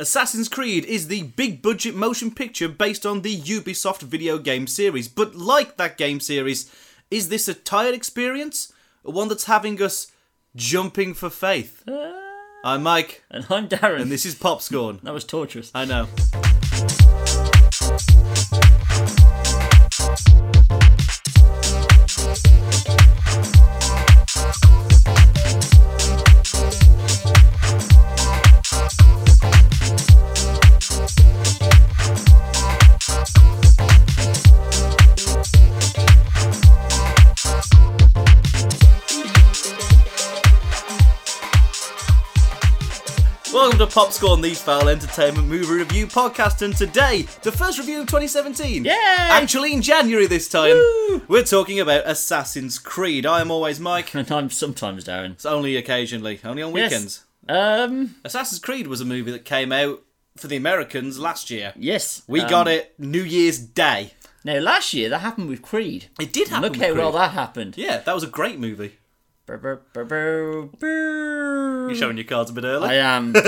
Assassin's Creed is the big budget motion picture based on the Ubisoft video game series. But like that game series, is this a tired experience? Or one that's having us jumping for faith? Uh, I'm Mike, And I'm Darren. and this is Popscorn. that was torturous. I know. Welcome to Popscorn, the Foul Entertainment Movie Review Podcast, and today, the first review of 2017. Yeah! Actually, in January this time, Woo! we're talking about Assassin's Creed. I am always Mike. And I'm sometimes Darren. It's only occasionally, only on Yes. weekends. Um, Assassin's Creed was a movie that came out for the Americans last year. yes. We um, got it New Year's Day. Now, last year that happened with Creed. It did happen. Look with how well that happened. Yeah, that was a great movie. You're showing your cards a bit early. I am.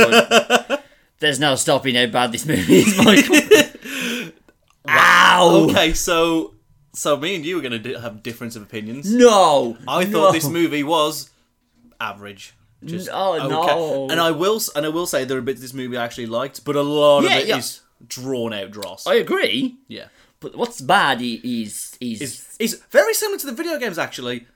But there's no stopping how bad this movie is, Michael. Ow! Okay, so so me and you are going to have difference of opinions. No! I no. thought this movie was average. Just Oh, no. And I will and I will say there are bits of this movie I actually liked, but a lot Yeah, of it is yeah. drawn out dross. I agree. yeah. But what's bad is is. is, very similar to the video games actually.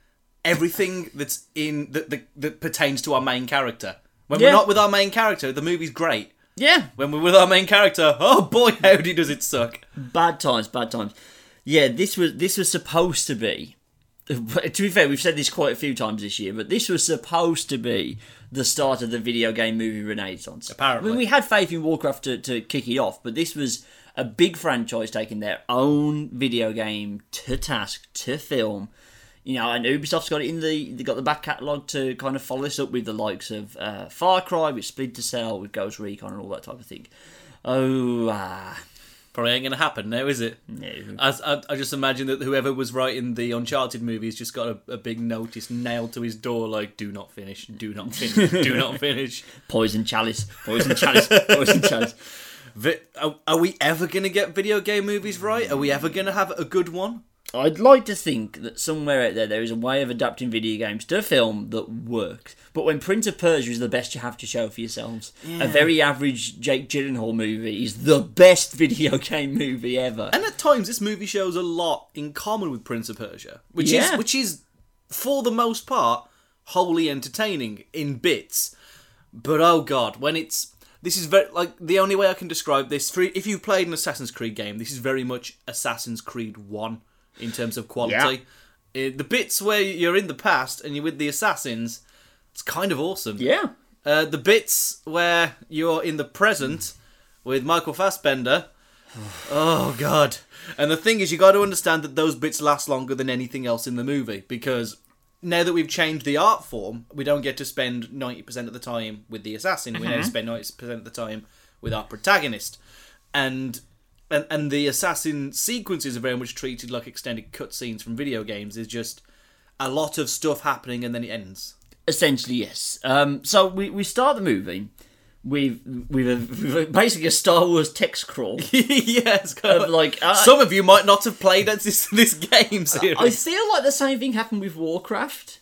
Everything that's in that, that, that pertains to our main character. When Yeah. we're not with our main character, the movie's great. yeah. When we're with our main character, oh boy, howdy does it suck. Bad times, bad times. Yeah, this was this was supposed to be. To be fair, we've said this quite a few times this year, but this was supposed to be the start of the video game movie renaissance. Apparently. I mean, we had faith in Warcraft to, to kick it off, but this was a big franchise taking their own video game to task to film. You know, and Ubisoft's got it in the they got the back catalogue to kind of follow this up with the likes of uh, Far Cry, with Splinter Cell, with Ghost Recon, and all that type of thing. Oh, ah, Probably ain't gonna happen now, is it? no. As I, I just imagine that whoever was writing the Uncharted movies just got a, a big notice nailed to his door, like "Do not finish, do not finish, do not finish." Poison chalice, poison chalice, poison chalice. Vi- are, are we ever gonna get video game movies right? Are we ever gonna have a good one? I'd like to think that somewhere out there there is a way of adapting video games to a film that works. But when Prince of Persia is the best you have to show for yourselves, a very average Jake Gyllenhaal movie is the best video game movie ever. And at times, this movie shows a lot in common with Prince of Persia, which Yeah. is which is for the most part wholly entertaining in bits. But oh god, when it's this is very like the only way I can describe this. For if you played an Assassin's Creed game, this is very much Assassin's Creed One in terms of quality. Uh, the bits where you're in the past and you're with the assassins, it's kind of awesome. Yeah. Uh, the bits where you're in the present with Michael Fassbender. Oh god! And the thing is, you got to understand that those bits last longer than anything else in the movie because now that we've changed the art form, we don't get to spend ninety percent of the time with the assassin. We now spend ninety percent of the time with our protagonist, and and and the assassin sequences are very much treated like extended cutscenes from video games. Is just a lot of stuff happening and then it ends. Essentially, yes. Um, so we, we start the movie with with, a, with a- basically a Star Wars text crawl. yes, kind Of like, uh, some of you might not have played this this game series. I feel like the same thing happened with Warcraft.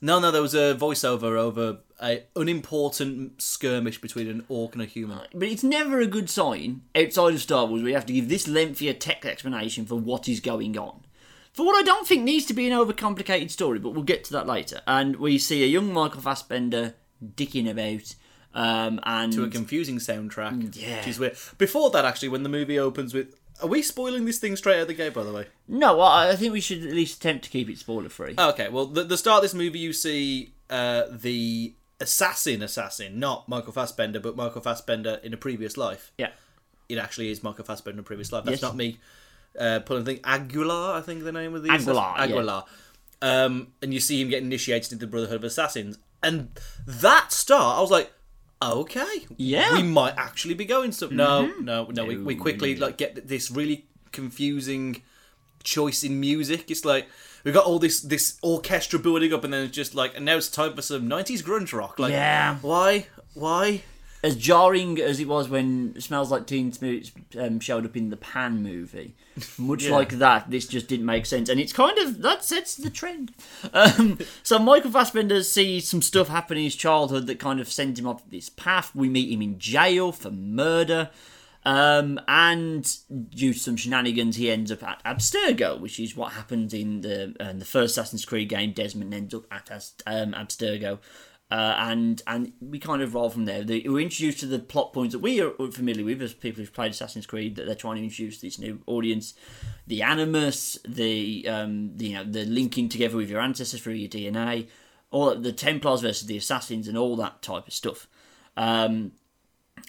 No, no, there was a voiceover over a unimportant skirmish between an orc and a human. But it's never a good sign outside of Star Wars where you have to give this lengthy a text explanation for what is going on. For what I don't think needs to be an overcomplicated story, but we'll get to that later. And we see a young Michael Fassbender dicking about. Um, and To a confusing soundtrack. yeah. Which is weird. Before that, actually, when the movie opens with. Are we spoiling this thing straight out of the gate, by the way? no, I I think we should at least attempt to keep it spoiler free. Okay, well, the, the start of this movie, you see uh, the assassin assassin, not Michael Fassbender, but Michael Fassbender in a previous life. yeah, It actually is Michael Fassbender in a previous life. That's Yes. not me uh, pulling the thing. Aguilar, I think the name of the Aguilar, assassin- yeah. Aguilar. Um, and you see him get initiated into the Brotherhood of Assassins, and that start, I was like, okay, Yeah. Mm-hmm. we might actually be going some. No, no, no. We, we quickly like get this really confusing choice in music. It's like we've got all this this orchestra building up, and then it's just like, and now it's time for some '90s grunge rock. Like, Yeah. why, why? As jarring as it was when Smells Like Teen Spirit um, showed up in the Pan movie, much Yeah. like that, this just didn't make sense, and it's kind of that sets the trend. Um, so Michael Fassbender sees some stuff happen in his childhood that kind of sends him off this path. We meet him in jail for murder. Um, and due to some shenanigans, he ends up at Abstergo, which is what happens in the uh, the first Assassin's Creed game. Desmond ends up at As- um, Abstergo, uh, and and we kind of roll from there. The, we're introduced to the plot points that we are familiar with as people who've played Assassin's Creed. That they're trying to introduce this new audience, the animus, the um, the you know the linking together with your ancestors through your DNA, all the Templars versus the Assassins, and all that type of stuff. Um,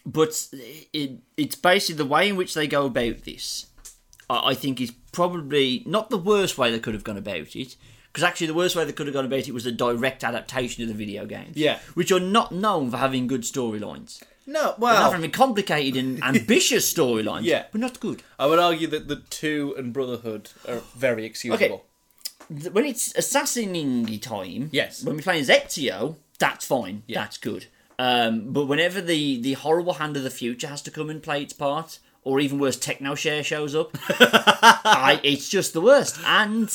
but it, it's basically the way in which they go about this. I, I think is probably not the worst way they could have gone about it. Because actually, the worst way they could have gone about it was a direct adaptation of the video games. Yeah. which are not known for having good storylines. No, They're not well, having complicated and ambitious storylines. Yeah. but not good. I would argue that the two and Brotherhood are very excusable. Th- When it's assassinating time, Yes. When we're playing Ezio, that's fine. That's good. Um, but whenever the the horrible hand of the future has to come and play its part, or even worse, Techno Share shows up, I, it's just the worst. And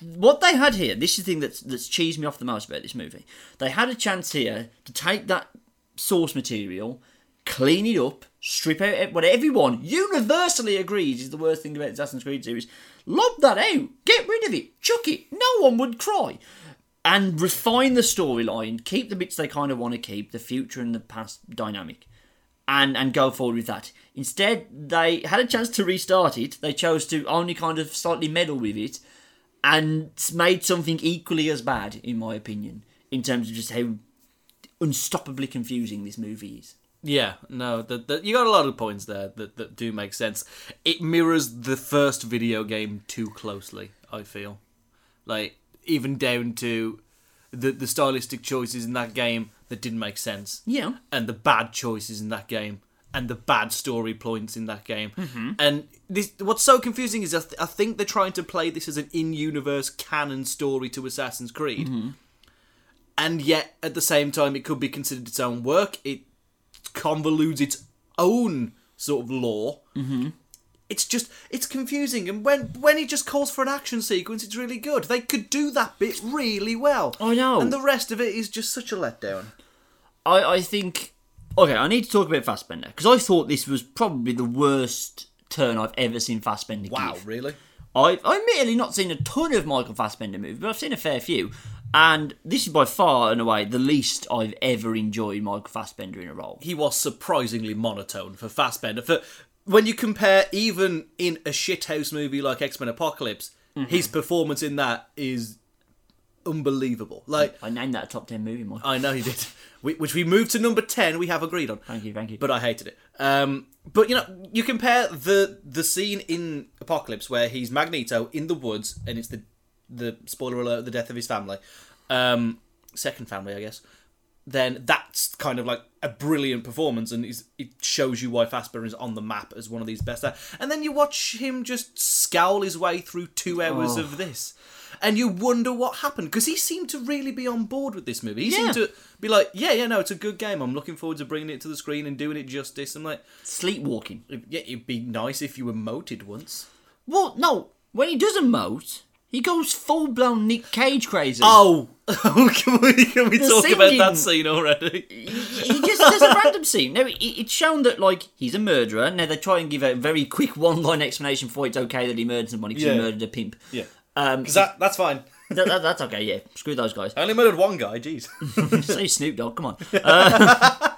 what they had here, this is the thing that's that's cheesed me off the most about this movie. They had a chance here to take that source material, clean it up, strip out what everyone universally agrees is the worst thing about the Assassin's Creed series. Lob that out, get rid of it, chuck it. No one would cry. And refine the storyline, keep the bits they kind of want to keep, the future and the past dynamic, and and go forward with that. Instead, they had a chance to restart it. They chose to only kind of slightly meddle with it, and made something equally as bad, in my opinion, in terms of just how unstoppably confusing this movie is. Yeah, no, the, the, you got a lot of points there that, that do make sense. It mirrors the first video game too closely, I feel. Like, even down to the, the stylistic choices in that game that didn't make sense. Yeah. And the bad choices in that game. And the bad story points in that game. And this, what's so confusing is I, th- I think they're trying to play this as an in universe canon story to Assassin's Creed. And yet, at the same time, it could be considered its own work. It convolutes its own sort of lore. Mm-hmm. It's just it's confusing, and when when he just calls for an action sequence, it's really good. They could do that bit really well. I know. and the rest of it is just such a letdown. I, I think okay. I need to talk about Fassbender because I thought this was probably the worst turn I've ever seen Fassbender give. Wow, really? I've admittedly not seen a ton of Michael Fassbender movies, but I've seen a fair few. And this is by far and away the least I've ever enjoyed Michael Fassbender in a role. He was surprisingly monotone for Fassbender. For when you compare, even in a shithouse movie like X Men Apocalypse, his performance in that is unbelievable. Like I named that a top 10 movie, Mike. I know he did. We, which we moved to number ten. We have agreed on. Thank you, thank you. But I hated it. Um, but you know, you compare the the scene in Apocalypse where he's Magneto in the woods, and it's the the spoiler alert, the death of his family, um, second family, I guess. Then that's kind of like a brilliant performance, and it shows you why Fassbender is on the map as one of these best. And then you watch him just scowl his way through two hours Oh. of this, and you wonder what happened because he seemed to really be on board with this movie. He Yeah. seemed to be like, "Yeah, yeah, no, it's a good game. I'm looking forward to bringing it to the screen and doing it justice." I'm like, Sleepwalking. "Yeah, it'd be nice if you emoted once." Well, no, when he does emote, he goes full blown Nick Cage crazy. Oh, can we, can we The talk about singing- that scene already? he just there's a random scene. No, it, it's shown that like he's a murderer. Now they try and give a very quick one line explanation for it's okay that he murdered somebody because Yeah. he murdered a pimp. Yeah, Um, because that that's fine. that, that- that's okay. Yeah, screw those guys. I only murdered one guy. Jeez. Say Snoop Dogg, come on. Uh,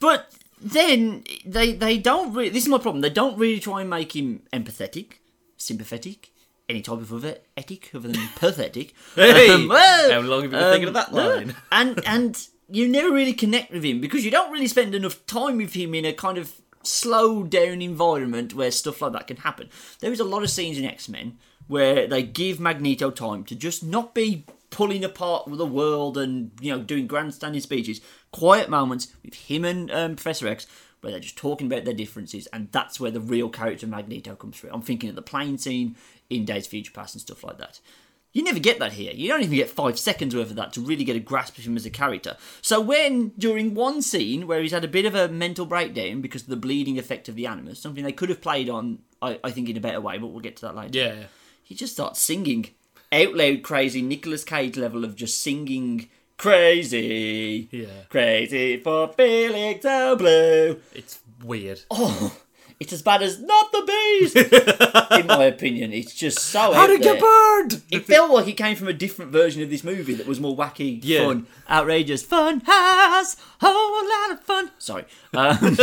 but then they they don't really. This is my problem. They don't really try and make him empathetic, sympathetic, any type of other ethic other than pathetic. Hey, Um, well, how long have you been thinking of that no. line? and and you never really connect with him because you don't really spend enough time with him in a kind of slow down environment where stuff like that can happen. There is a lot of scenes in X Men where they give Magneto time to just not be pulling apart with the world and you know doing grandstanding speeches. Quiet moments with him and um, Professor X where they're just talking about their differences, and that's where the real character of Magneto comes through. I'm thinking of the plane scene in Days of Future Past and stuff like that. You never get that here. You don't even get five seconds worth of that to really get a grasp of him as a character. So when, during one scene where he's had a bit of a mental breakdown because of the bleeding effect of the animus, something they could have played on, I, I think, in a better way, but we'll get to that later. Yeah. He just starts singing. Out loud, crazy Nicolas Cage level of just singing crazy. Yeah. Crazy for so blue. It's weird. Oh, it's as bad as Not the Beast, in my opinion. It's just so. How there. get burned? It felt like it came from a different version of this movie that was more wacky, Yeah. fun, outrageous. Fun has a whole lot of fun. Sorry. Um,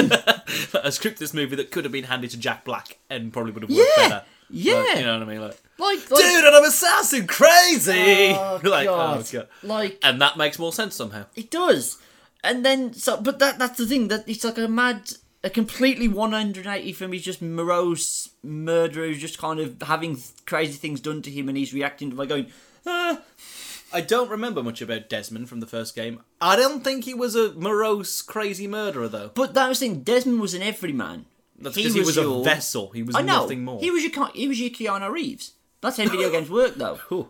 a script this movie that could have been handed to Jack Black and probably would have worked Yeah, better. Yeah. Like, you know what I mean? Like, like, like, dude, and I'm assassin, crazy. Oh, like, God. oh god. like And that makes more sense somehow. it does. And then, so, but that that's the thing that it's like a mad, a completely 180 from he's just morose murderer who's just kind of having crazy things done to him, and he's reacting by going, ah. I don't remember much about Desmond from the first game. I don't think he was a morose, crazy murderer though. But that was the thing. Desmond was an everyman. That's because he was, your- a vessel. He was I know. nothing more. He was your he was your Keanu Reeves. That's how video games work, though. Ooh.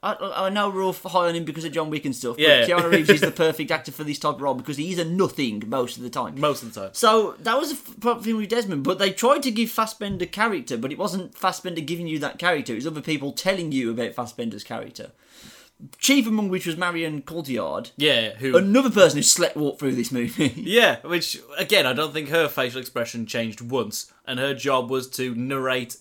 I, I know we're all high on him because of John Wick and stuff. But Yeah. Keanu Reeves is the perfect actor for this type of role because he's a nothing most of the time. most of the time. So that was a f- problem thing with Desmond, but they tried to give Fassbender character, but it wasn't Fassbender giving you that character. It was other people telling you about Fassbender's character. Chief among which was Marion Cotillard, Yeah, who? another person who slept walked through this movie. yeah, which again, I don't think her facial expression changed once, and her job was to narrate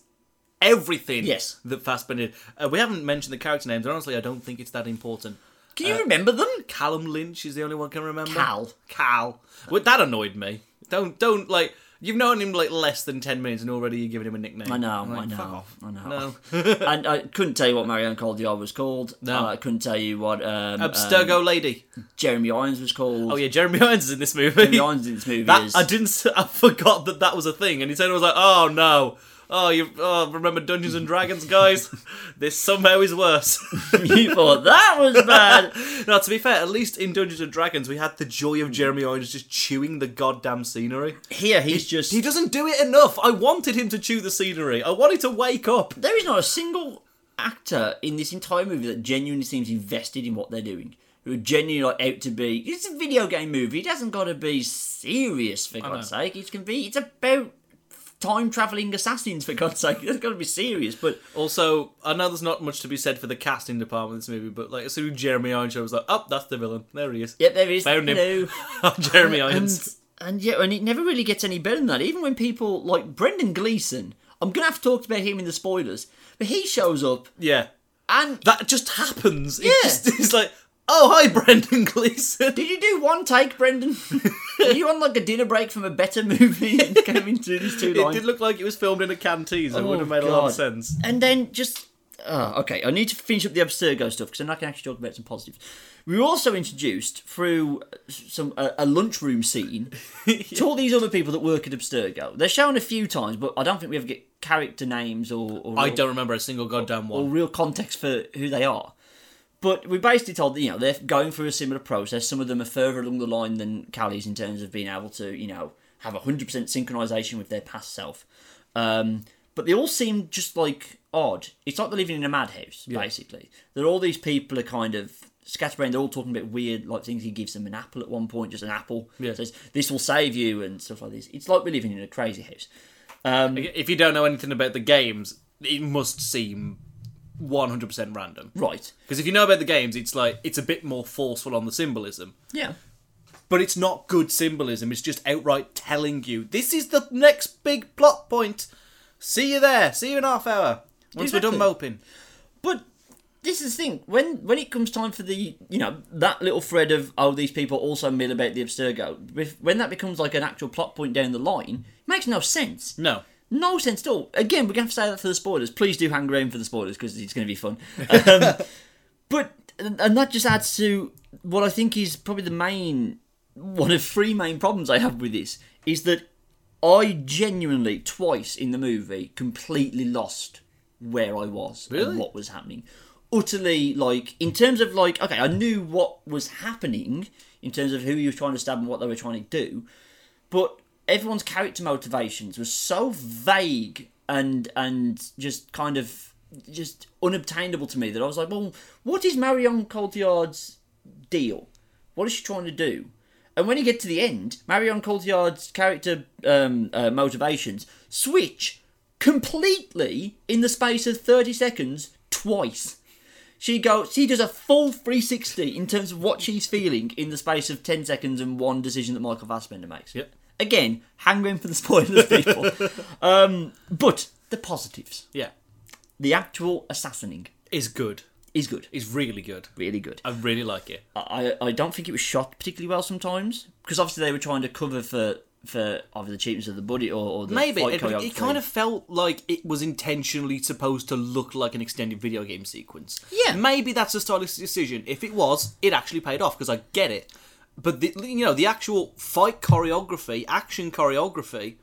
everything. Yes. that Fassbender. did. Uh, we haven't mentioned the character names. and Honestly, I don't think it's that important. Can you remember them? Callum Lynch is the only one I can remember. Cal. Cal. Well, that annoyed me. Don't don't like. You've known him like less than ten minutes, and already you're giving him a nickname. I know, like, I fuck know, off. I know. No. and I couldn't tell you what Marion Cotillard was called. No. Uh, I couldn't tell you what um, Abstergo um, lady. Jeremy Irons was called. Oh yeah, Jeremy Irons is in this movie. Jeremy Irons in this movie That is. I didn't. I forgot that that was a thing, and he said I was like, "Oh no, oh you, oh remember Dungeons and Dragons, guys? this somehow is worse." you thought that was bad. now, to be fair, at least in Dungeons and Dragons, we had the joy of Jeremy Irons just chewing the goddamn scenery. Here he's just. He doesn't do it enough. I wanted him to chew the scenery. I wanted to wake up. There is not a single actor in this entire movie that genuinely seems invested in what they're doing. Who are genuinely like out to be. It's a video game movie. It hasn't got to be serious for God's sake. It can be. It's about time traveling assassins for God's sake. It's got to be serious. But Also, I know there's not much to be said for the casting department of this movie, but like as soon as Jeremy Irons was like, "Oh, that's the villain. There he is." yep, there is. Found him. Hello. Oh, Jeremy Irons. And, and yeah, and it never really gets any better than that. Even when people like Brendan Gleeson, I'm gonna have to talk about him in the spoilers, but he shows up Yeah. and That just happens. It Yeah. just is like, oh hi, Brendan Gleeson. Did you do one take, Brendan? Are you on like a dinner break from a better movie and came into these two lines? It did look like it was filmed in a canteen, so it Oh, would have oh, made a lot of sense. And then just oh, okay, I need to finish up the Abstergo stuff because then I can actually talk about some positives. We were also introduced through some a, a lunchroom scene to all these other people that work at Abstergo. They're shown a few times, but I don't think we ever get character names or. or I real- don't remember a single goddamn one. or real context for who they are. But we're basically told that, you know, they're going through a similar process. Some of them are further along the line than Callie's in terms of being able to, you know, have 100% synchronization with their past self. Um, but they all seem just like odd. It's like they're living in a madhouse, basically. That all these people are kind of scatterbrained. They're all talking about weird like things. He gives them an apple at one point, just an apple. Yeah. Says this will save you and stuff like this. It's like we're living in a crazy house. Um, If you don't know anything about the games, it must seem 100% random. right. Because if you know about the games, it's like it's a bit more forceful on the symbolism. Yeah. But it's not good symbolism, it's just outright telling you this is the next big plot point. See you there, see you in half hour. Once we're done moping. But this is the thing when when it comes time for the you know that little thread of oh these people also mill about the Abstergo if- when that becomes like an actual plot point down the line it makes no sense No. No sense at all again we're gonna have to say that for the spoilers please do hang around for the spoilers because it's gonna be fun um, but and that just adds to what I think is probably the main one of three main problems I have with this is that I genuinely twice in the movie completely lost where I was Really? and what was happening. Utterly like in terms of like okay, I knew what was happening in terms of who he was trying to stab and what they were trying to do, but everyone's character motivations were so vague and and just kind of just unobtainable to me that I was like, well, what is Marion Cotillard's deal? What is she trying to do? And when you get to the end, Marion Cotillard's character um, uh, motivations switch completely in the space of 30 seconds twice. She goes, she does a full 360 in terms of what she's feeling in the space of 10 seconds and one decision that Michael Fassbender makes. Yep. Again, hang room for the spoilers, people. um, but the positives. Yeah. The actual assassinating Is good. is good. Is really good. Really good. I really like it. I, I don't think it was shot particularly well sometimes because obviously they were trying to cover for for either the cheapness of the budget or, or the Maybe fight it, it choreography. kind of felt like it was intentionally supposed to look like an extended video game sequence. Yeah. maybe that's a stylistic decision. If it was, it actually paid off because I get it. But the, you know, the actual fight choreography, action choreography,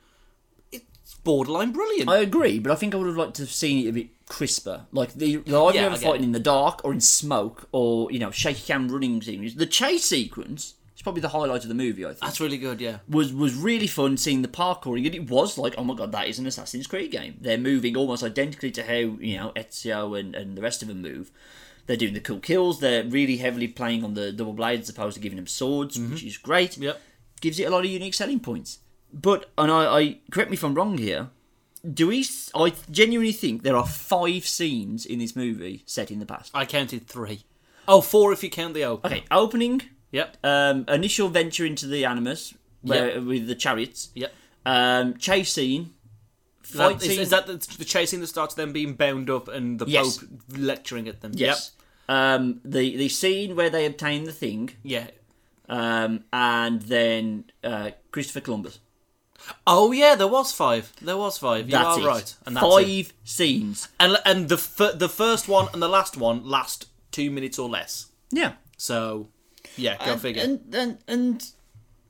it's borderline brilliant. I agree, but I think I would have liked to have seen it a bit crisper. Like the, the idea Yeah, of fighting it. in the dark or in smoke or you know shaky cam running scenes. The chase sequence is probably the highlight of the movie. I think that's really good. Yeah. was was really fun seeing the parkouring, and it was like, oh my god, that is an Assassin's Creed game. They're moving almost identically to how you know Ezio and, and the rest of them move. They're doing the cool kills. They're really heavily playing on the double blades as opposed to giving them swords, which is great. Mm-hmm. Yep. Gives it a lot of unique selling points. But and I, I correct me if I'm wrong here. Do we? I genuinely think there are five scenes in this movie set in the past. I counted three. Oh, four if you count the open. Okay, opening, Yep. um, initial venture into the Animus where, with the chariots, Yep. um, chase scene, fight That, is, is that the, the chasing that starts them being bound up and the Yes. Pope lecturing at them? yes. Um, the the scene where they obtain the thing, Yeah. um, and then uh, Christopher Columbus. Oh yeah, there was five. There was five. You That's are it. right. And that's Five it. scenes. And and the f- the first one and the last one last two minutes or less. Yeah. So yeah, go and, figure. And, and and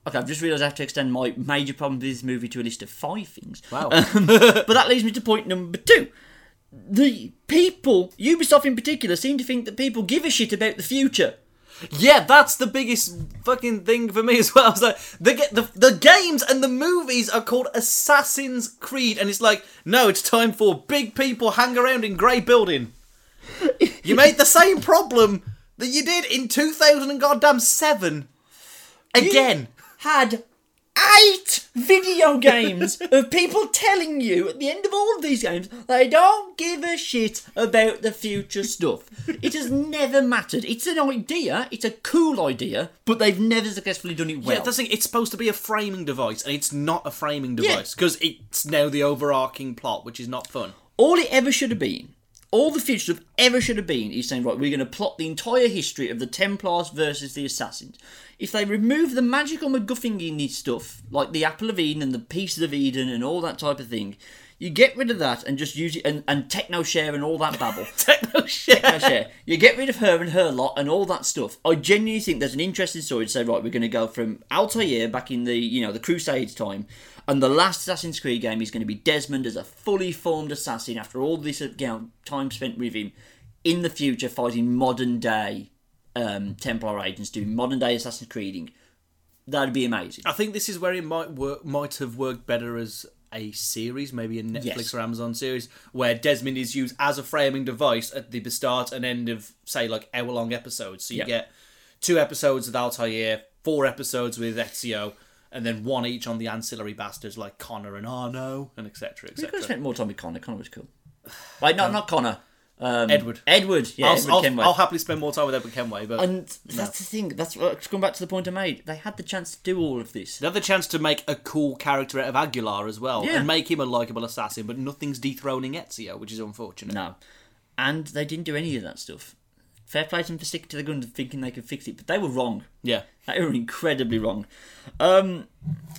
okay, I've just realised I have to extend my major problem with this movie to a list of five things. wow. Um, but that leads me to point number two. The people, Ubisoft in particular, seem to think that people give a shit about the future. yeah, that's the biggest fucking thing for me as well. I was like, the, the the games and the movies are called Assassin's Creed, and it's like, no, it's time for big people hang around in grey building. you made the same problem that you did in two thousand and goddamn seven. Again. Had eight video games of people telling you at the end of all of these games they don't give a shit about the future stuff. It has never mattered. It's an idea, it's a cool idea, but they've never successfully done it well. Yeah, that's the thing. It's supposed to be a framing device, and it's not a framing device because it's now the overarching plot, which is not fun. all it ever should have been, all the future stuff ever should have been, is saying, right, we're going to plot the entire history of the Templars versus the Assassins. If they remove the magical MacGuffin stuff, like the Apple of Eden and the Pieces of Eden and all that type of thing, you get rid of that and just use it, and, and Techno Share and all that babble. Techno shit. Techno Share. You get rid of her and her lot and all that stuff. I genuinely think there's an interesting story to say, right, we're going to go from Altair back in the, you know, the Crusades time, and the last Assassin's Creed game is going to be Desmond as a fully formed assassin after all this you know, time spent with him in the future fighting modern day um, Templar agents doing modern day Assassin's Creeding. That'd be amazing. I think this is where it might work, might have worked better as a series, maybe a Netflix Yes. or Amazon series, where Desmond is used as a framing device at the start and end of, say, like hour long episodes. So you Yeah. get two episodes with Altair, four episodes with Ezio, and then one each on the ancillary bastards like Connor and Arno, and etc. We could have etc. spent more time with Connor. Connor was cool. Wait, no, not Connor. Um, Edward. Edward, yeah, I'll, Edward I'll, Kenway. I'll happily spend more time with Edward Kenway, but And that's the thing. That's going back to the point I made. They had the chance to do all of this. They have the chance to make a cool character out of Aguilar as well, Yeah. and make him a likable assassin, but nothing's dethroning Ezio, which is unfortunate. No, and they didn't do any of that stuff. Fair play to them for sticking to the gun and thinking they could fix it, but they were wrong. Yeah. They were incredibly wrong. Um,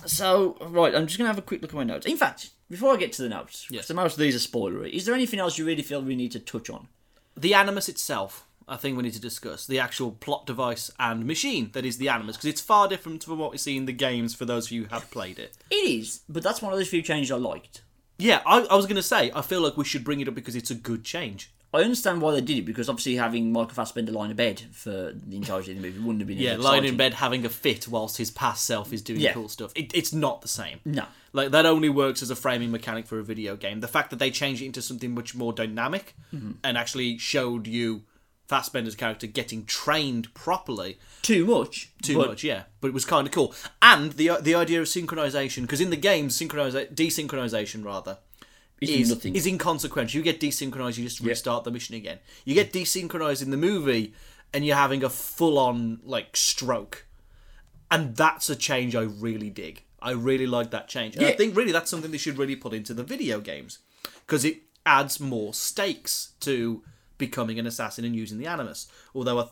so right, I'm just gonna have a quick look at my notes. In fact, before I get to the notes, Yes. so most of these are spoilery. Is there anything else you really feel we need to touch on? The Animus itself, I think we need to discuss. The actual plot device and machine that is the Animus, because it's far different from what we see in the games for those of you who have played it. It is, but that's one of those few changes I liked. Yeah, I, I was going to say, I feel like we should bring it up because it's a good change. I understand why they did it because obviously having Michael Fassbender lying in bed for the entirety of the movie wouldn't have been. Yeah, lying in bed having a fit whilst his past self is doing Yeah. cool stuff. It, it's not the same. No. Like that only works as a framing mechanic for a video game. The fact that they changed it into something much more dynamic Mm-hmm. and actually showed you Fassbender's character getting trained properly Too much. too but much, yeah. But it was kind of cool. And the the idea of synchronization, because in the game, synchroniza- desynchronization rather Is is nothing. is inconsequential. You get desynchronized, you just restart the mission again. You get desynchronized in the movie, and you're having a full on like stroke, and that's a change I really dig. I really like that change, and I think really that's something they should really put into the video games because it adds more stakes to becoming an assassin and using the animus. Although, I,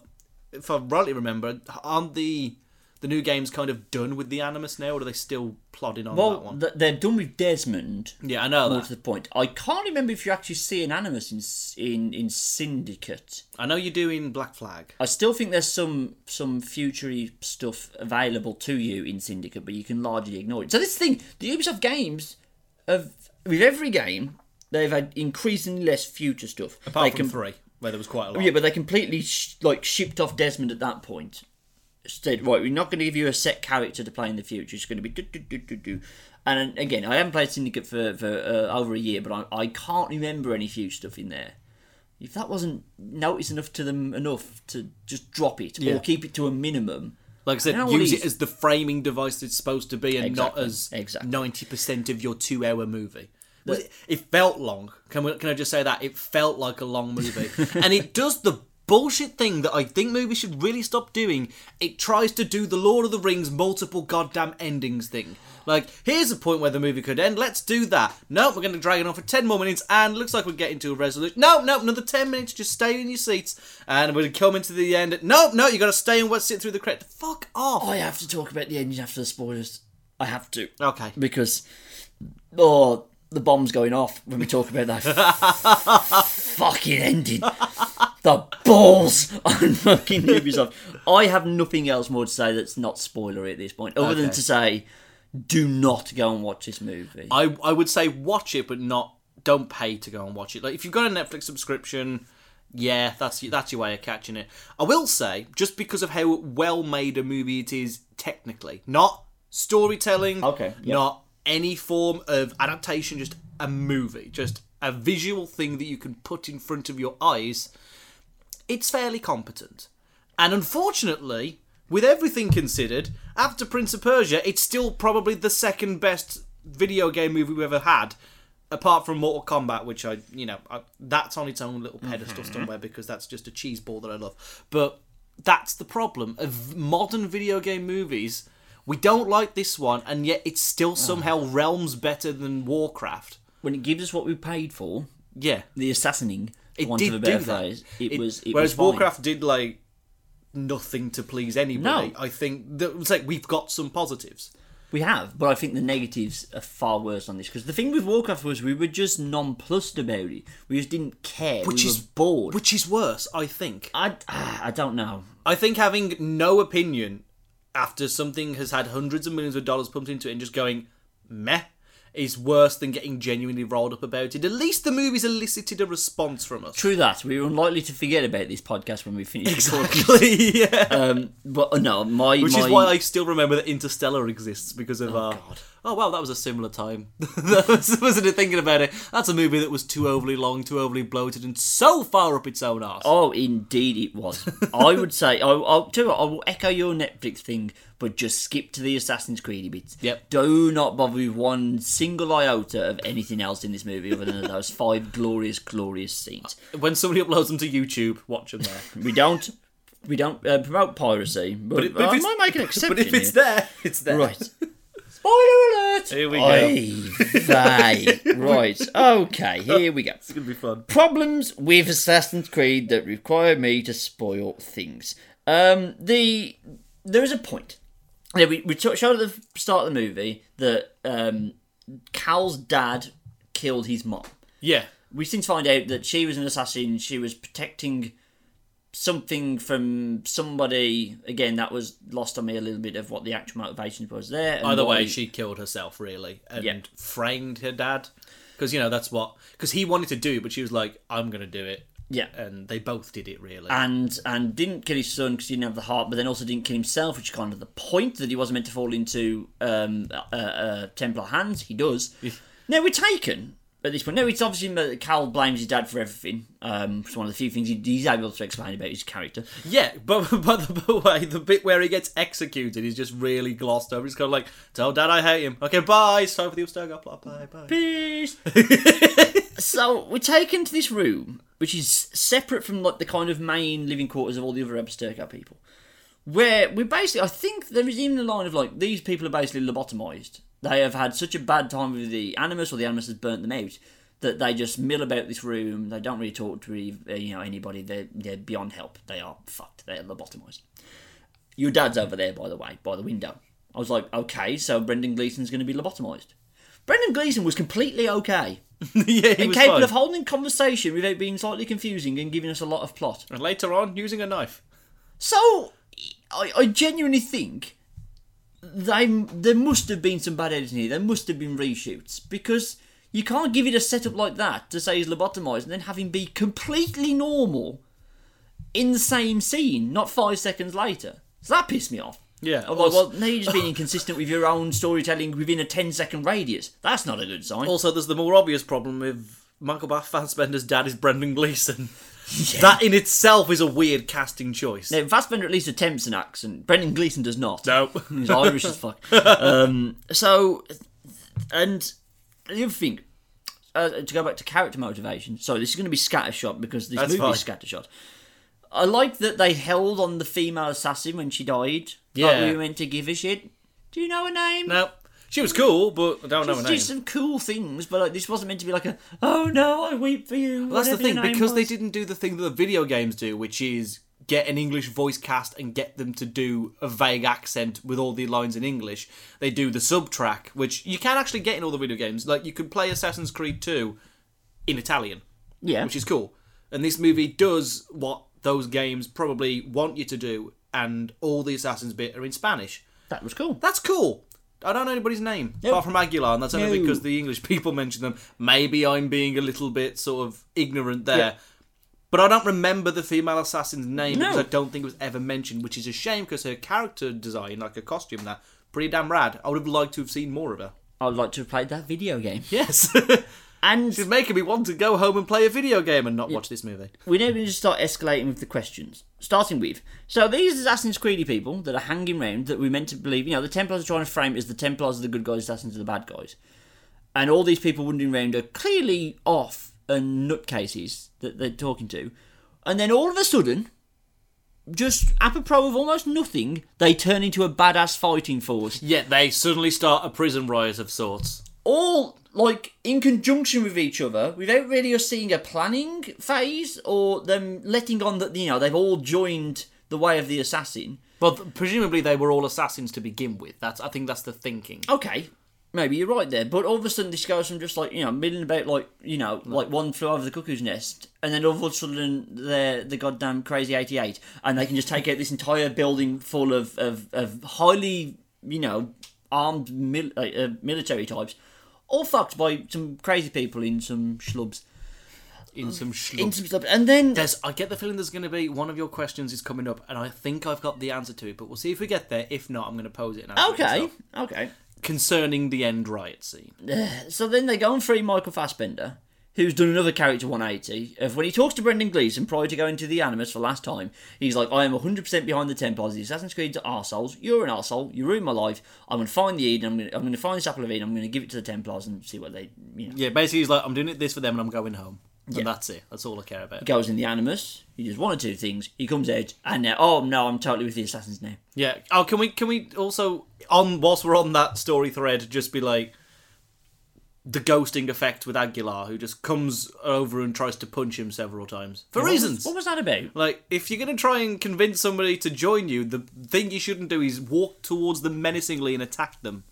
if I rightly remember, aren't the the new games kind of done with the animus now, or are they still plodding on that well, one? th- they're done with Desmond. yeah, I know More that. to the point, I can't remember if you actually see an animus in in in Syndicate. I know you're doing Black Flag. I still think there's some some futury stuff available to you in Syndicate, but you can largely ignore it. So this thing, the Ubisoft games, have with every game, they've had increasingly less future stuff. Apart they from can, three, where there was quite a lot. yeah, but they completely sh- like shipped off Desmond at that point. Said, right, we're not going to give you a set character to play in the future. It's going to be do do do do do. And again, I haven't played Syndicate for for uh, over a year, but I, I can't remember any future stuff in there. If that wasn't noticed enough to them enough to just drop it Yeah. or keep it to a minimum, Like I said, I use it as the framing device it's supposed to be, and Exactly, not as exactly. ninety percent of your two-hour movie. Was it, it felt long. Can we, can I just say that it felt like a long movie, and it does the bullshit thing that I think movies should really stop doing. It tries to do the Lord of the Rings multiple goddamn endings thing. Like, here's a point where the movie could end. Let's do that. No, we're going to drag it on for 10 more minutes, and looks like we're getting to a resolution. No, no, another 10 minutes. Just stay in your seats, and we're coming to the end. No, no, you got to stay and sit through the credits. Fuck off. I have to talk about the ending after the spoilers. I have to. Okay. because oh the bomb's going off when we talk about that fucking ending the balls on fucking Ubisoft I have nothing else more to say that's not spoilery at this point other than to say do not go and watch this movie I, I would say watch it, but not don't pay to go and watch it. Like if you've got a Netflix subscription, yeah, that's that's your way of catching it. I will say just because of how well made a movie it is technically, not storytelling, Okay, yep. not any form of adaptation, just a movie, just a visual thing that you can put in front of your eyes. It's fairly competent, and unfortunately. With everything considered, after Prince of Persia, it's still probably the second best video game movie we've ever had, apart from Mortal Kombat, which I, you know, I, that's on its own little pedestal mm-hmm. somewhere because that's just a cheese ball that I love. But that's the problem of modern video game movies. We don't like this one, and yet it's still oh. somehow realms better than Warcraft. when it gives us what we paid for Yeah, the assassinating it want did of a do better that. phrase it, was it whereas was. Warcraft did like nothing to please anybody. No. I think that it's like we've got some positives. We have, but I think the negatives are far worse on this because the thing with Warcraft was we were just nonplussed about it. We just didn't care. Which we is- were bored. Which is worse, I think. I, I don't know. I think having no opinion after something has had hundreds of millions of dollars pumped into it and just going meh is worse than getting genuinely rolled up about it. At least the movie's elicited a response from us. True that we were unlikely to forget about this podcast when we finish. Exactly. yeah. Um, but uh, no, my Which my, is why I still remember that Interstellar exists because of our. Oh well, that was a similar time. wasn't it? Thinking about it, that's a movie that was too overly long, too overly bloated, and so far up its own arse. Oh, indeed it was. I would say I, I'll tell I will echo your Netflix thing, but just skip to the Assassin's Creed bits. Yep. Do not bother with one single iota of anything else in this movie other than those five glorious, glorious scenes. When somebody uploads them to YouTube, watch them there. We don't, we don't uh, promote piracy, but, But, it- but I might make an exception. But if it's here. there, it's there. right. Spoiler alert! Here we go. Right. Okay. Here we go. It's gonna be fun. problems with Assassin's Creed that require me to spoil things. Um, the there is a point. Yeah, we we t- showed at the start of the movie that um, Cal's dad killed his mom. Yeah. We seem to find out that she was an assassin. She was protecting something from somebody. Again, that was lost on me a little bit of what the actual motivation was there. and Either why- way, she killed herself really and Yeah. framed her dad because you know that's what because he wanted to do, it, but she was like, "I'm gonna do it," Yeah. and they both did it really. and and didn't kill his son because he didn't have the heart, but then also didn't kill himself, which is kind of the point that he wasn't meant to fall into um, uh, uh, Templar hands. He does. now we're taken at this point. No, it's obviously that Cal blames his dad for everything. Um, it's one of the few things he, he's able to explain about his character. yeah, but but the way the bit where he gets executed is just really glossed over. He's kind of like, "Tell Dad I hate him." Okay, bye. It's time for the Abstergo plot. Bye, bye. Peace. so we're taken to this room, which is separate from like the kind of main living quarters of all the other Abstergo people, where we're basically, I think there is even a line of like these people are basically lobotomized. They have had such a bad time with the animus, or the animus has burnt them out, that they just mill about this room. They don't really talk to uh, you know anybody. They're they're beyond help. They are fucked. They're lobotomized. Your dad's over there, by the way, by the window. I was like, okay, so Brendan Gleeson's going to be lobotomized. Brendan Gleeson was completely okay yeah, he and was capable fine. of holding conversation without being slightly confusing and giving us a lot of plot. And later on, using a knife. So, I, I genuinely think they there must have been some bad editing here. There must have been reshoots because you can't give it a setup like that to say he's lobotomized and then have him be completely normal in the same scene, not five seconds later. So that pissed me off. Yeah. I'm like, well, now you're just being inconsistent with your own storytelling within a 10 second radius. That's not a good sign. Also, there's the more obvious problem with Michael Bath Fassbender's dad is Brendan Gleeson. That in itself is a weird casting choice. Now, Fassbender at least attempts an accent. Brendan Gleeson does not. No. He's Irish as fuck. Um, so, and the other thing, uh, to go back to character motivation. So this is going to be scattershot because this That's movie is fine. scattershot. I like that they held on the female assassin when she died. Like Yeah. we were meant to give a shit. Do you know her name? No. She was cool, but I don't know her name. did some cool things, but like this wasn't meant to be like a oh no, I weep for you. Well, that's the thing, because they didn't do the thing that the video games do, which is get an English voice cast and get them to do a vague accent with all the lines in English. They do the sub track, which you can actually get in all the video games. Like, you could play Assassin's Creed 2 in Italian, yeah, which is cool. And this movie does what those games probably want you to do, and all the Assassins bit are in Spanish. that was cool. That's cool. I don't know anybody's name apart from Aguilar, and that's only No. because the English people mention them. Maybe I'm being a little bit sort of ignorant there. Yeah. But I don't remember the female assassin's name No. because I don't think it was ever mentioned, which is a shame because her character design, like her costume, there, pretty damn rad. I would have liked to have seen more of her. I would like to have played that video game. Yes, And she's making me want to go home and play a video game and not watch this movie. we now need to start escalating with the questions. Starting with, so these Assassin's Creedy people that are hanging around that we meant to believe, you know, the Templars are trying to frame it as the Templars are the good guys, Assassins are the bad guys. And all these people wandering around are clearly off and nutcases that they're talking to. And then all of a sudden, just apropos of almost nothing, they turn into a badass fighting force. Yet they suddenly start a prison riot of sorts. all like in conjunction with each other without really us seeing a planning phase or them letting on that you know they've all joined the way of the assassin Well, presumably they were all assassins to begin with. That's I think that's the thinking. okay maybe you're right there but all of a sudden this goes from just like you know milling about like you know like one flew over the cuckoo's nest and then all of a sudden they're the goddamn crazy 88 and they can just take out this entire building full of of, of highly you know armed mil- uh, uh, military types all fucked by some crazy people in some schlubs In some schlub. in some stuff, and then There's, I get the feeling there's going to be one of your questions is coming up, and I think I've got the answer to it. But we'll see if we get there. If not, I'm going to pose it. And answer it okay, myself. okay. Concerning the end riot scene. So then they go and free Michael Fassbender, who's done another character 180. Of when he talks to Brendan Gleeson prior to going to the Animus for last time, he's like, "I am 100% behind the Templars. The Assassin's Creed are arseholes. You're an arsehole. You ruined my life. I'm going to find the Eden. I'm going to, I'm going to find this apple of Eden. I'm going to give it to the Templars and see what they, you know." Yeah, basically he's like, I'm doing it this for them, and I'm going home. And that's it. That's all I care about. Goes in the Animus. He does one or two things. He comes out, and now, oh no, I'm totally with the Assassins now. Yeah. Oh, can we can we also on whilst we're on that story thread, just be like the ghosting effect with Aguilar, who just comes over and tries to punch him several times for What was- reasons. What was that about? Like, if you're going to try and convince somebody to join you, the thing you shouldn't do is walk towards them menacingly and attack them.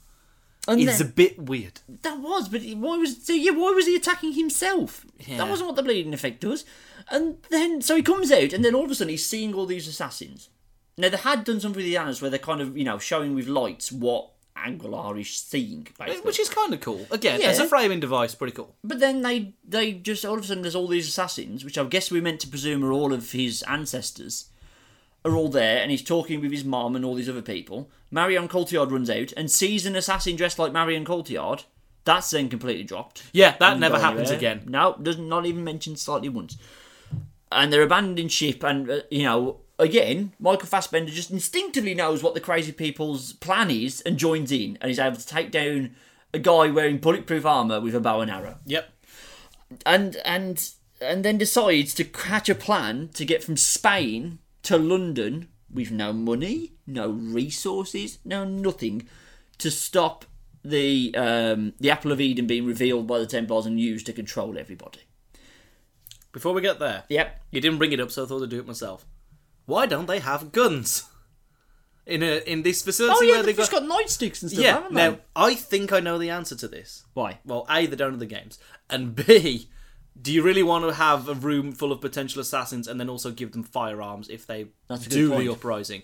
And It's then- a bit weird. That was, but why was so? Yeah, why was he attacking himself? Yeah. That wasn't what the bleeding effect does. And then, so he comes out, and then all of a sudden he's seeing all these assassins. Now they had done something with the Annas where they're kind of, you know, showing with lights what Angular-ish thing, basically. Which is kind of cool. Again, Yeah. as a framing device, pretty cool. But then they they just all of a sudden there's all these assassins, which I guess we're meant to presume are all of his ancestors, are all there, and he's talking with his mom and all these other people. Marion Cotillard runs out and sees an assassin dressed like Marion Cotillard. That's then completely dropped. Yeah, that never happens anywhere. again. No, doesn't not even mentioned slightly once. And they're abandoning ship, and uh, you know, again, Michael Fassbender just instinctively knows what the crazy people's plan is and joins in, and he's able to take down a guy wearing bulletproof armor with a bow and arrow Yep. and and and then decides to hatch a plan to get from Spain to London with no money, no resources, no nothing, to stop the um, the Apple of Eden being revealed by the Templars and used to control everybody. Before we get there, Yep. you didn't bring it up, so I thought I'd do it myself. Why don't they have guns in a in this facility Oh yeah, where they've they just got nightsticks and stuff, yeah? haven't they? Now I think I know the answer to this. Why? Well, a they don't know the games, and b do you really want to have a room full of potential assassins and then also give them firearms if they That's do point. the uprising?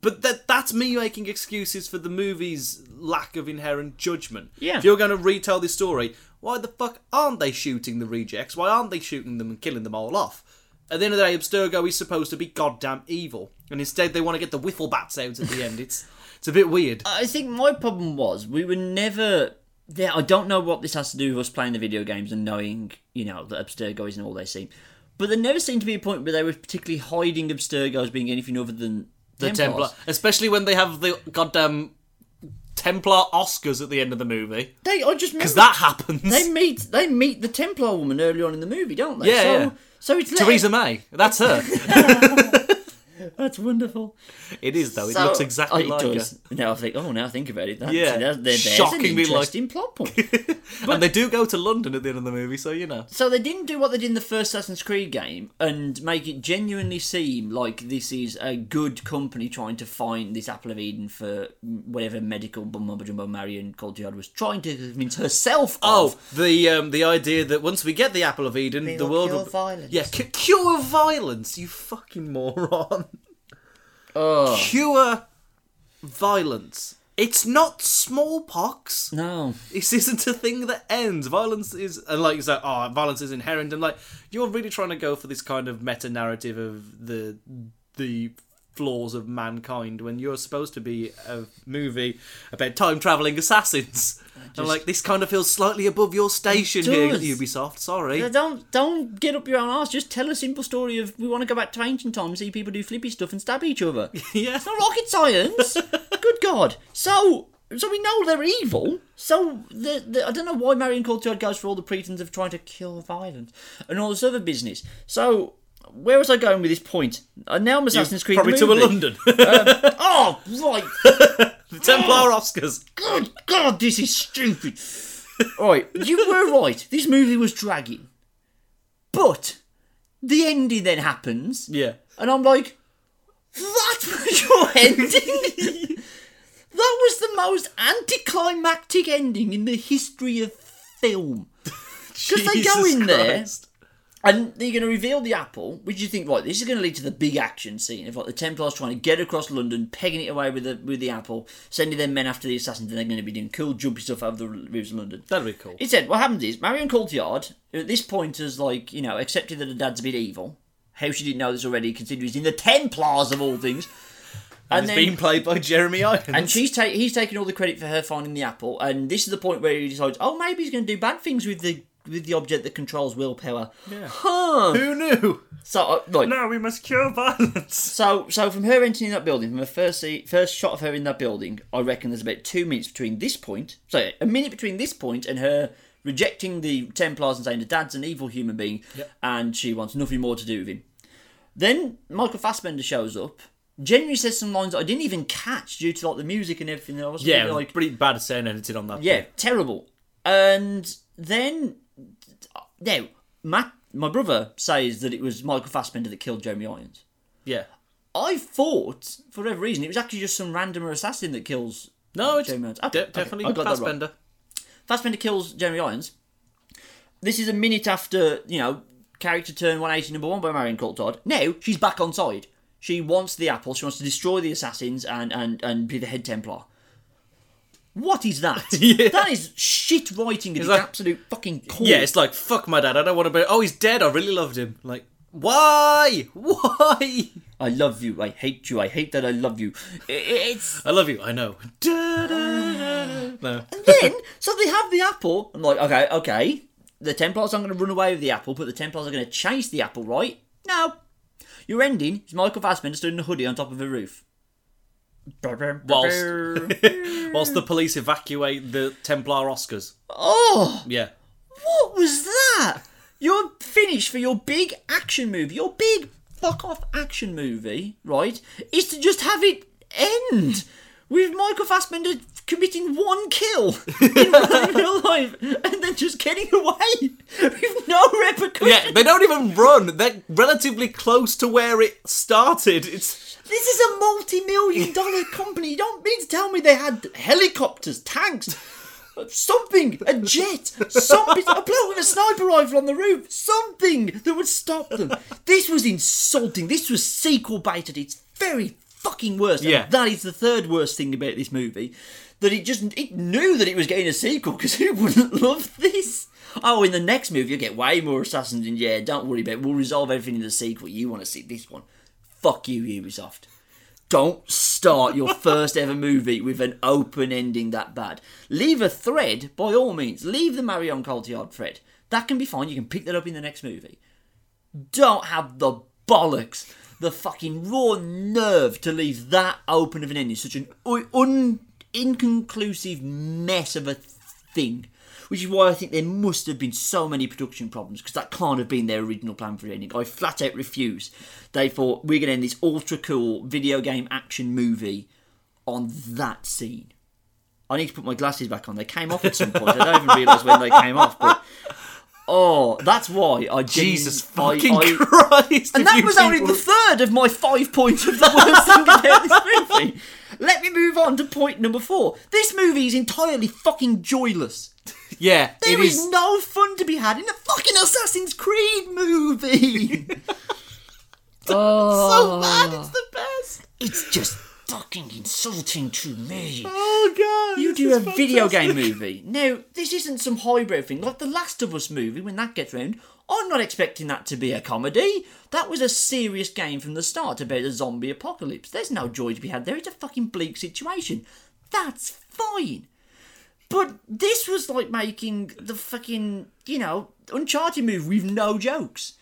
But that that's me making excuses for the movie's lack of inherent judgment. Yeah. If you're going to retell this story, why the fuck aren't they shooting the rejects? Why aren't they shooting them and killing them all off? At the end of the day, Abstergo is supposed to be goddamn evil, and instead they want to get the wiffle bats out at the end. It's it's a bit weird. I think my problem was we were never there. I don't know what this has to do with us playing the video games and knowing, you know, that Abstergo isn't all they seem. But there never seemed to be a point where they were particularly hiding Abstergo as being anything other than the Templars. Templar, especially when they have the goddamn Templar Oscars at the end of the movie, They, I just because that happens. they meet they meet the Templar woman early on in the movie, don't they? Yeah, so, yeah. So it's Theresa May, that's her. That's wonderful. it is though. It So- looks exactly oh, like it does. Now I think, oh, now I think about it. That's, Yeah. that's, there- there's Shockingly an like- interesting plot point. her, and they do go to London at the end of the movie, so you know. So they didn't do what they did in the first Assassin's Creed game and make it genuinely seem like this is a good company trying to find this Apple of Eden for whatever medical mumbo jumbo Marion Cotillard was trying to convince herself Oh, of. the um, the idea that once we get the Apple of Eden, the will world cure will violence. Yeah, cu- cure violence. You fucking moron. Oh. Cure violence. It's not smallpox. No. This isn't a thing that ends. Violence is, and like you said, oh, violence is inherent, and like you're really trying to go for this kind of meta narrative of the the flaws of mankind when you're supposed to be a movie about time traveling assassins. and like this kind of feels slightly above your station here. Ubisoft. Sorry. Don't don't get up your own ass. Just tell a simple story of we want to go back to ancient times, see people do flippy stuff and stab each other. yeah. It's not rocket science. Good God. So, so we know they're evil. So, the, the, I don't know why Marion Cotillard goes for all the pretense of trying to kill violence and all this other business. So, where was I going with this point? Uh, now I'm Assassin's Creed. Probably the to a. London. Oh, right. the Templar Oscars. Good God, this is stupid. right, you were right. This movie was dragging. But, the ending then happens. Yeah. And I'm like, that was your ending? that was the most anticlimactic ending in the history of film. Because they go in there Christ. And they're going to reveal the apple, which you think, right, this is going to lead to the big action scene of like the Templars trying to get across London, pegging it away with the with the apple, sending their men after the assassins, and they're going to be doing cool, jumpy stuff over the roofs of London. That'd be cool. It said what happens is Marion Cotillard at this point has like you know accepted that her dad's a bit evil. How she didn't know this already, considering he's in the Templars of all things. And, it's being played by Jeremy Irons. and she's ta- he's taking all the credit for her finding the apple, and this is the point where he decides, oh, maybe he's going to do bad things with the with the object that controls willpower. Yeah. Huh. Who knew? So uh, like No, we must cure violence. So, so from her entering that building, from the first see, first shot of her in that building, I reckon there's about two minutes between this point. So, a minute between this point and her rejecting the Templars and saying the dad's an evil human being, Yep. and she wants nothing more to do with him. Then Michael Fassbender shows up. Genuinely says some lines that I didn't even catch due to like the music and everything. I was Yeah, really, like, pretty bad sound edited on that. yeah, bit. terrible. And then now Matt, my brother, says that it was Michael Fassbender that killed Jeremy Irons. yeah. I thought, for whatever reason, it was actually just some random assassin that kills No, it's Jeremy Irons. Okay, okay, definitely I got that right. Fassbender. Fassbender kills Jeremy Irons. This is a minute after, you know, character turn 180 number one by Marion Cotillard. Now, she's back on side. She wants the apple, she wants to destroy the assassins and, and, and be the head Templar. What is that? Yeah. That is shit writing its like- absolute fucking core. Yeah, it's like fuck my dad. I don't want to be. Oh, he's dead. I really loved him. Like why? Why? I love you. I hate you. I hate that I love you. It's I love you. I know. Da-da-da. Uh, no. then so they have the apple. I'm like, okay, okay. The Templars aren't going to run away with the apple, but the Templars are going to chase the apple, right? No. Your ending is Michael Fassbender stood in a hoodie on top of a roof. Whilst- Whilst the police evacuate the Templar Oscars. oh, Yeah. what was that? You're finished for your big action movie. Your big fuck off action movie, right? Is to just have it end with Michael Fassbender committing one kill in real life and then just getting away with no repercussions. Yeah, they don't even run. They're relatively close to where it started. It's This is a multi-million dollar company. You don't mean to tell me they had helicopters, tanks, something, a jet, something, a bloke with a sniper rifle on the roof, something that would stop them. This was insulting. This was sequel baited. It's very fucking worse. And Yeah. that is the third worst thing about this movie. That it just it knew that it was getting a sequel because who wouldn't love this? Oh, in the next movie you'll get way more assassins, and yeah, don't worry about it. We'll resolve everything in the sequel. You want to see this one? Fuck you, Ubisoft. Don't start your first ever movie with an open ending that bad. Leave a thread, by all means. Leave the Marion Cotillard thread. That can be fine. You can pick that up in the next movie. Don't have the bollocks, the fucking raw nerve to leave that open of an ending. Such an un- inconclusive mess of a thing. Which is why I think there must have been so many production problems because that can't have been their original plan for the ending. I flat out refuse. They thought we're going to end this ultra cool video game action movie on that scene. I need to put my glasses back on. They came off at some point. I don't even realise when they came off, but oh, that's why I Jesus fucking I, I, Christ. and that was only people- the third of my five points of the worst thing about this movie. Let me move on to point number four. This movie is entirely fucking joyless. Yeah, There it is is. no fun to be had in a fucking Assassin's Creed movie. oh, so bad. Oh. It's the best. it's just fucking insulting to me. Oh god. You do a video game movie. Now, this isn't some highbrow thing like the Last of Us movie when that gets round. I'm not expecting that to be a comedy. That was a serious game from the start about a zombie apocalypse. There's no joy to be had there. It's a fucking bleak situation. That's fine. But this was like making the fucking, you know, Uncharted movie with no jokes.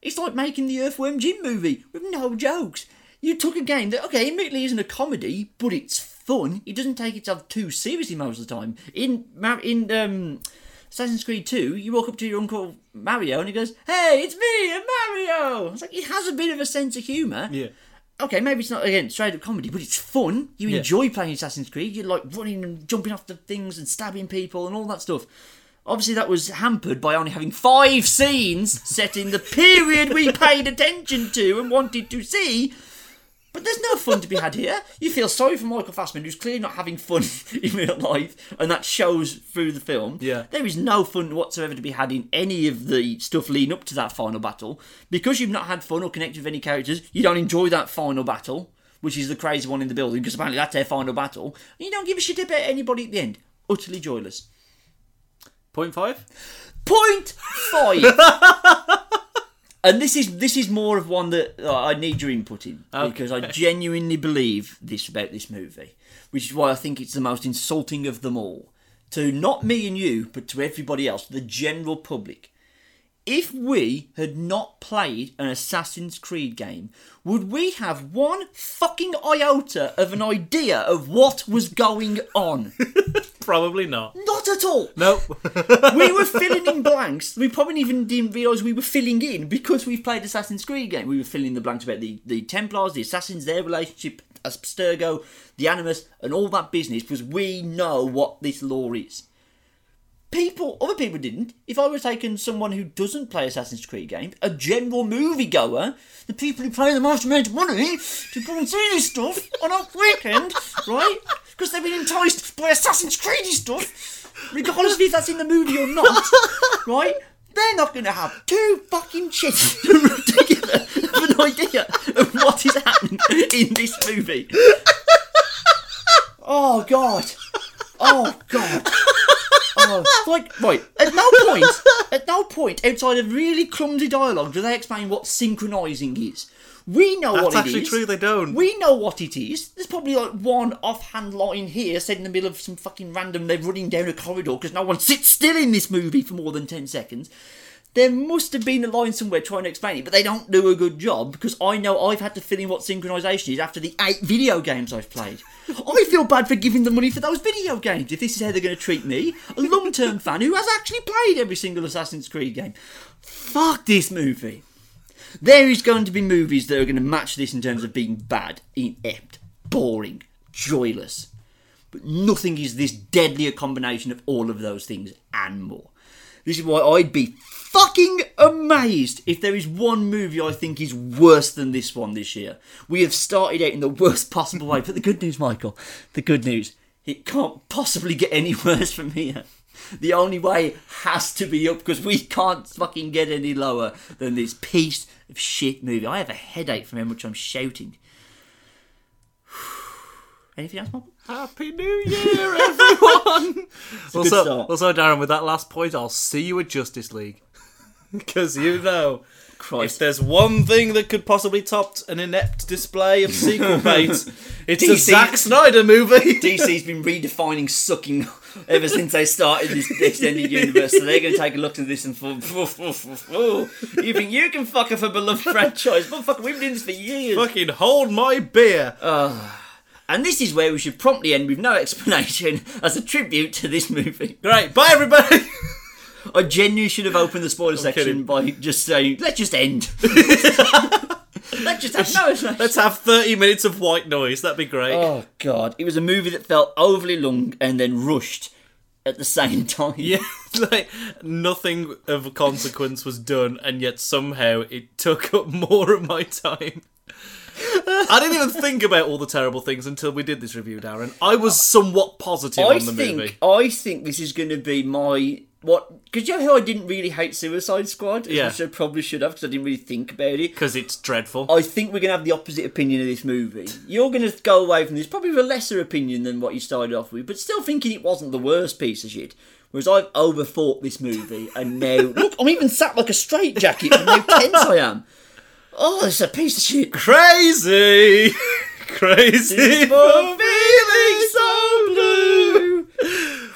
It's like making the Earthworm Jim movie with no jokes. You took a game that, okay, admittedly isn't a comedy, but it's fun. It doesn't take itself too seriously most of the time. In in um, Assassin's Creed 2, you walk up to your uncle Mario and he goes, "Hey, it's me, Mario." It's like it has a bit of a sense of humour. Yeah. Okay, maybe it's not again straight up comedy, but it's fun. You Yeah. enjoy playing Assassin's Creed. You're like running and jumping off the things and stabbing people and all that stuff. Obviously, that was hampered by only having five scenes set in the period we paid attention to and wanted to see. But there's no fun to be had here. You feel sorry for Michael Fassbender, who's clearly not having fun in real life, and that shows through the film. Yeah. There is no fun whatsoever to be had in any of the stuff leading up to that final battle. Because you've not had fun or connected with any characters, you don't enjoy that final battle, which is the crazy one in the building, because apparently that's their final battle, and you don't give a shit about anybody at the end. Utterly joyless. Point five. Point five. and this is this is more of one that uh, I need your input in because I genuinely believe this about this movie, which is why I think it's the most insulting of them all to not me and you, but to everybody else, the general public. If we had not played an Assassin's Creed game, would we have one fucking iota of an idea of what was going on? Probably not. Not at all Nope. we were filling in blanks. We probably even didn't realise we were filling in because we've played Assassin's Creed game. We were filling in the blanks about the, the Templars, the Assassins, their relationship, as Abstergo, the Animus, and all that business because we know what this lore is. People, other people didn't. If I were taking someone who doesn't play Assassin's Creed games, a general moviegoer, the people who pay the most amount of money to go and see this stuff on a weekend, right? Because they've been enticed by Assassin's Creed stuff, regardless if that's in the movie or not, right? They're not going to have two fucking chits together of an idea of what is happening in this movie. Oh God. Oh god. Oh, like right. At no point, at no point outside of really clumsy dialogue do they explain what synchronizing is. We know That's what it actually true, they don't. We know what it is. There's probably like one offhand line here said in the middle of some fucking random. They're running down a corridor because no one sits still in this movie for more than ten seconds. There must have been a line somewhere trying to explain it, but they don't do a good job because I know I've had to fill in what synchronization is after the eight video games I've played. I feel bad for giving them money for those video games if this is how they're going to treat me, a long term fan who has actually played every single Assassin's Creed game. Fuck this movie. There is going to be movies that are going to match this in terms of being bad, inept, boring, joyless. But nothing is this deadly a combination of all of those things and more. This is why I'd be fucking amazed if there is one movie I think is worse than this one this year. We have started out in the worst possible way. But the good news, Michael, the good news, it can't possibly get any worse from here. The only way has to be up because we can't fucking get any lower than this piece of shit movie. I have a headache from how much I'm shouting. Anything else, Michael? Happy New Year, everyone! also, start. also, Darren, with that last point, I'll see you at Justice League. Because you know, if Christ. there's one thing that could possibly top an inept display of sequel bait, it's a DC. Zack Snyder movie. DC's been redefining sucking ever since they started this extended universe. So they're going to take a look at this and fall. You think you can fuck off a beloved franchise? Motherfucker, we've been doing this for years. Fucking hold my beer. Ah. And this is where we should promptly end with no explanation as a tribute to this movie. Great, bye everybody. I genuinely should have opened the spoiler section kidding. by just saying, let's just end. let's just have no explanation. Let's have 30 minutes of white noise. That'd be great. Oh, God. It was a movie that felt overly long and then rushed at the same time. Yeah, like nothing of consequence was done, and yet somehow it took up more of my time. I didn't even think about all the terrible things until we did this review, Darren. I was somewhat positive I on the think movie. I think this is going to be my what because you know how I didn't really hate Suicide Squad, Yeah. which I probably should have because I didn't really think about it. Because it's dreadful. I think we're going to have the opposite opinion of this movie. You're going to go away from this probably with a lesser opinion than what you started off with, but still thinking it wasn't the worst piece of shit. Whereas I've overthought this movie, and now look, I'm even sat like a straight jacket from how tense I am. Oh, it's a piece of shit. Crazy! Crazy for feeling so blue!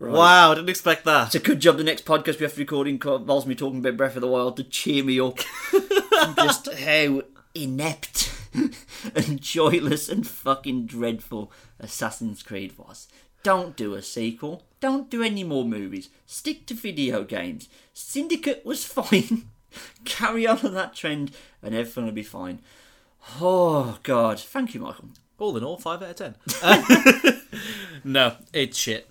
Wow, I didn't expect that. It's a good job the next podcast we have to record involves me talking about Breath of the Wild to cheer me up. Just how inept and joyless and fucking dreadful Assassin's Creed was. Don't do a sequel. Don't do any more movies. Stick to video games. Syndicate was fine. Carry on on that trend and everything will be fine. Oh, God. Thank you, Michael. All in all, 5 out of 10. no, it's shit.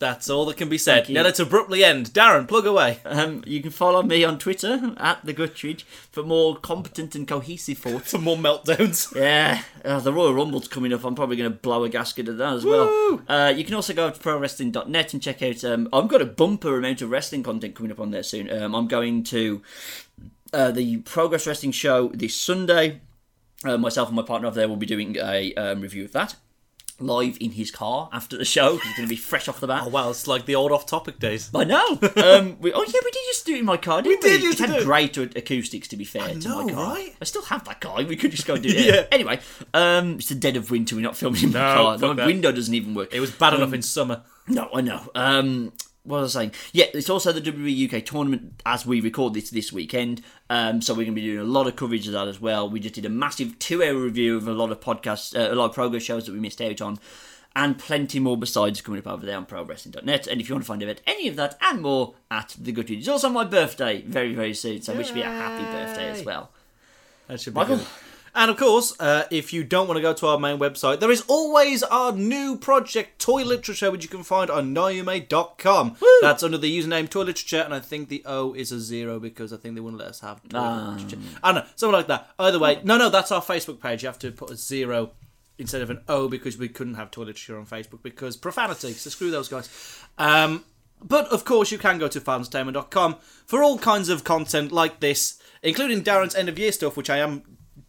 That's all that can be said. Now let's abruptly end. Darren, plug away. Um, you can follow me on Twitter at the Guttridge for more competent and cohesive thoughts. Some more meltdowns. Yeah, uh, the Royal Rumble's coming up. I'm probably going to blow a gasket at that as well. Uh, you can also go to prowrestling.net and check out. Um, I've got a bumper amount of wrestling content coming up on there soon. Um, I'm going to uh, the Progress Wrestling show this Sunday. Uh, myself and my partner over there will be doing a um, review of that live in his car after the show 'cause he's going to be fresh off the bat. Oh, wow, it's like the old off topic days. I know. Um, we, oh yeah, we did just do it in my car, didn't we? did used it had great acoustics, to be fair, to know, my car. right? I still have that car. We could just go and do it. Yeah. Anyway, um, it's the dead of winter. We're not filming in my No, car. My that. window doesn't even work. It was bad enough in summer. No, I know. Um, what was I saying? Yeah, it's also the WWE UK tournament as we record this this weekend. Um, so we're going to be doing a lot of coverage of that as well. We just did a massive two-hour review of a lot of podcasts, uh, a lot of progress shows that we missed out on, and plenty more besides coming up over there on ProWrestling.net. And if you want to find out about any of that and more at the Good It's also my birthday very very soon, so wish me a happy birthday as well. That should be Michael? good. And of course, uh, if you don't want to go to our main website, there is always our new project, Toy Literature, which you can find on noyume.com. That's under the username Toy Literature, and I think the O is a zero because I think they wouldn't let us have Toy Ah. Literature. I don't know, something like that. Either way, no, no, that's our Facebook page. You have to put a zero instead of an O because we couldn't have Toy Literature on Facebook because profanity. So screw those guys. Um, but of course, you can go to fanstatement.com for all kinds of content like this, including Darren's end of year stuff, which I am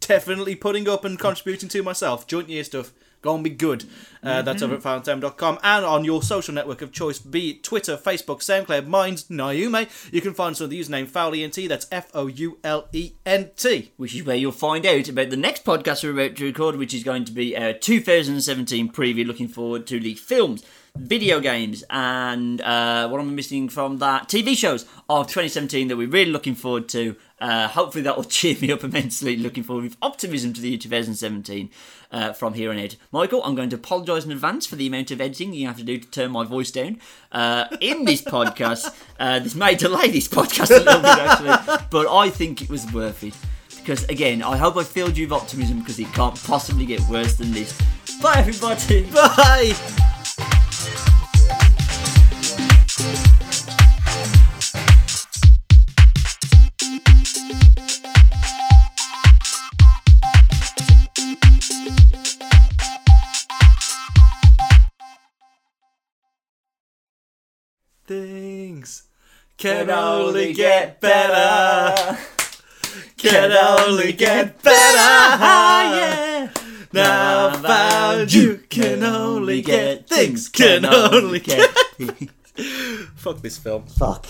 definitely putting up and contributing to myself. Joint year stuff. gonna be good. Uh, That's over at fountain.com and on your social network of choice, be it Twitter, Facebook, SoundCloud, Minds, Nayume. You can find us under the username FoulENT. That's F O U L E N T. which is where you'll find out about the next podcast we're about to record, which is going to be our 2017 preview. Looking forward to the films, video games, and uh, what am I missing from that? TV shows of 2017 that we're really looking forward to. Uh, hopefully, that will cheer me up immensely. Looking forward with optimism to the year 2017 uh, from here on out. Michael, I'm going to apologise in advance for the amount of editing you have to do to turn my voice down uh, in this podcast. Uh, this may delay this podcast a little bit, actually, but I think it was worth it because again, I hope I filled you with optimism because it can't possibly get worse than this. Bye, everybody. Bye! Can only get better. Can only get better. yeah. Now I found you can only get things. Can only get. Fuck this film. Fuck.